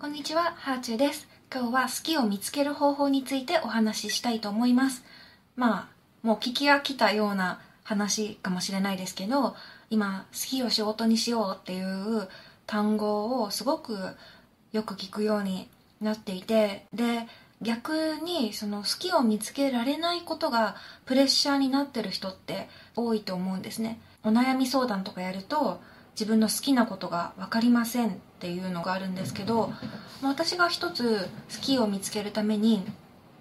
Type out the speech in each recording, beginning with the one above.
こんにちは、ハーチューです。今日は好きを見つける方法についてお話ししたいと思います。まあ、もう聞き飽きたような話かもしれないですけど、今、好きを仕事にしようっていう単語をすごくよく聞くようになっていて、で、逆にその好きを見つけられないことがプレッシャーになってる人って多いと思うんですね。お悩み相談とかやると、自分の好きなことが分かりませんっていうのがあるんですけど私が一つ好きを見つけるために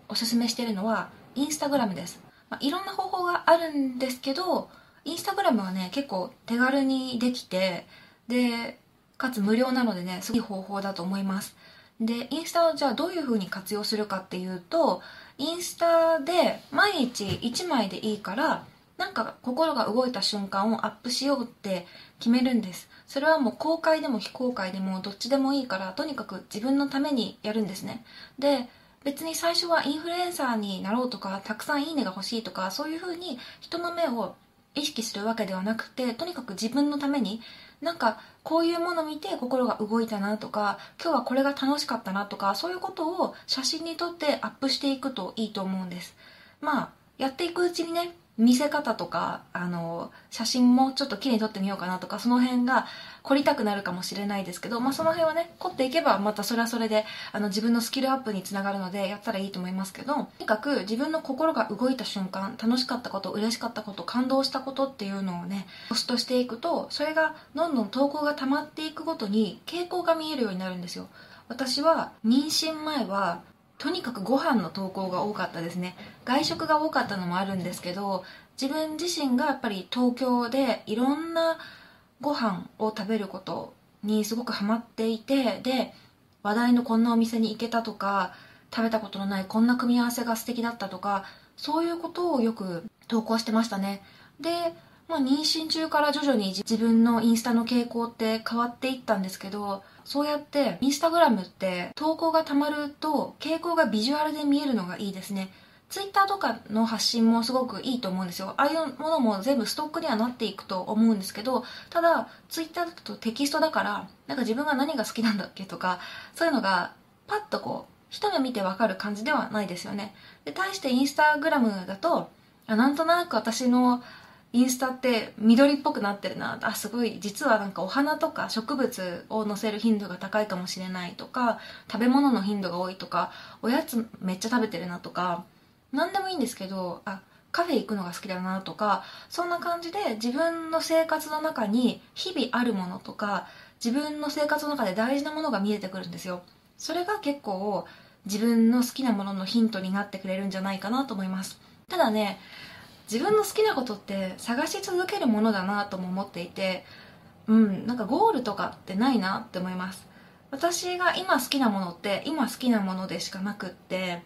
おすすめしてるのはインスタグラムです、まあ、いろんな方法があるんですけどインスタグラムはね結構手軽にできてでかつ無料なのでねすごい方法だと思います。でインスタをじゃあどういう風に活用するかっていうとインスタで毎日1枚でいいからなんか心が動いた瞬間をアップしようって決めるんです。それはもう公開でも非公開でもどっちでもいいからとにかく自分のためにやるんですね。で別に最初はインフルエンサーになろうとかたくさんいいねが欲しいとかそういうふうに人の目を意識するわけではなくてとにかく自分のためになんかこういうもの見て心が動いたなとか今日はこれが楽しかったなとかそういうことを写真に撮ってアップしていくといいと思うんです。まあやっていくうちにね見せ方とか、あの、写真もちょっと綺麗に撮ってみようかなとか、その辺が凝りたくなるかもしれないですけど、まあその辺はね、凝っていけばまたそれはそれで、あの自分のスキルアップにつながるので、やったらいいと思いますけど、とにかく自分の心が動いた瞬間、楽しかったこと、嬉しかったこと、感動したことっていうのをね、ポストしていくと、それがどんどん投稿が溜まっていくごとに傾向が見えるようになるんですよ。私は妊娠前はとにかくご飯の投稿が多かったですね。外食が多かったのもあるんですけど自分自身がやっぱり東京でいろんなご飯を食べることにすごくハマっていてで話題のこんなお店に行けたとか食べたことのないこんな組み合わせが素敵だったとかそういうことをよく投稿してましたね。で、まあ、妊娠中から徐々に自分のインスタの傾向って変わっていったんですけどそうやってインスタグラムって投稿がたまると傾向がビジュアルで見えるのがいいですねツイッターとかの発信もすごくいいと思うんですよ。ああいうものも全部ストックにはなっていくと思うんですけど、ただ、ツイッターだとテキストだから、なんか自分が何が好きなんだっけとか、そういうのがパッとこう、一目見てわかる感じではないですよね。で、対してインスタグラムだと、なんとなく私のインスタって緑っぽくなってるなあすごい実はなんかお花とか植物を載せる頻度が高いかもしれないとか食べ物の頻度が多いとかおやつめっちゃ食べてるなとか何でもいいんですけどあカフェ行くのが好きだなとかそんな感じで自分の生活の中に日々あるものとか自分の生活の中で大事なものが見えてくるんですよ。それが結構自分の好きなもののヒントになってくれるんじゃないかなと思います。ただね自分の好きなことって探し続けるものだなとも思っていてうんなんかゴールとかってないなって思います。私が今好きなものって今好きなものでしかなくってやっ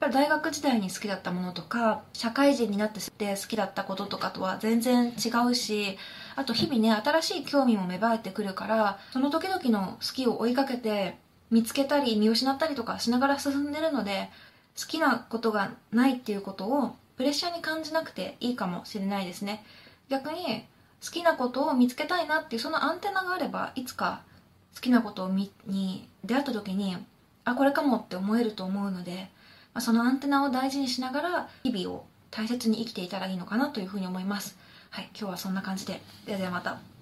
ぱり大学時代に好きだったものとか社会人になって好きだったこととかとは全然違うしあと日々ね新しい興味も芽生えてくるからその時々の好きを追いかけて見つけたり見失ったりとかしながら進んでるので好きなことがないっていうことをプレッシャーに感じなくていいかもしれないですね逆に好きなことを見つけたいなっていうそのアンテナがあればいつか好きなことをに出会った時にあこれかもって思えると思うのでまあ、そのアンテナを大事にしながら日々を大切に生きていたらいいのかなというふうに思います。はい、今日はそんな感じで。ではではまた。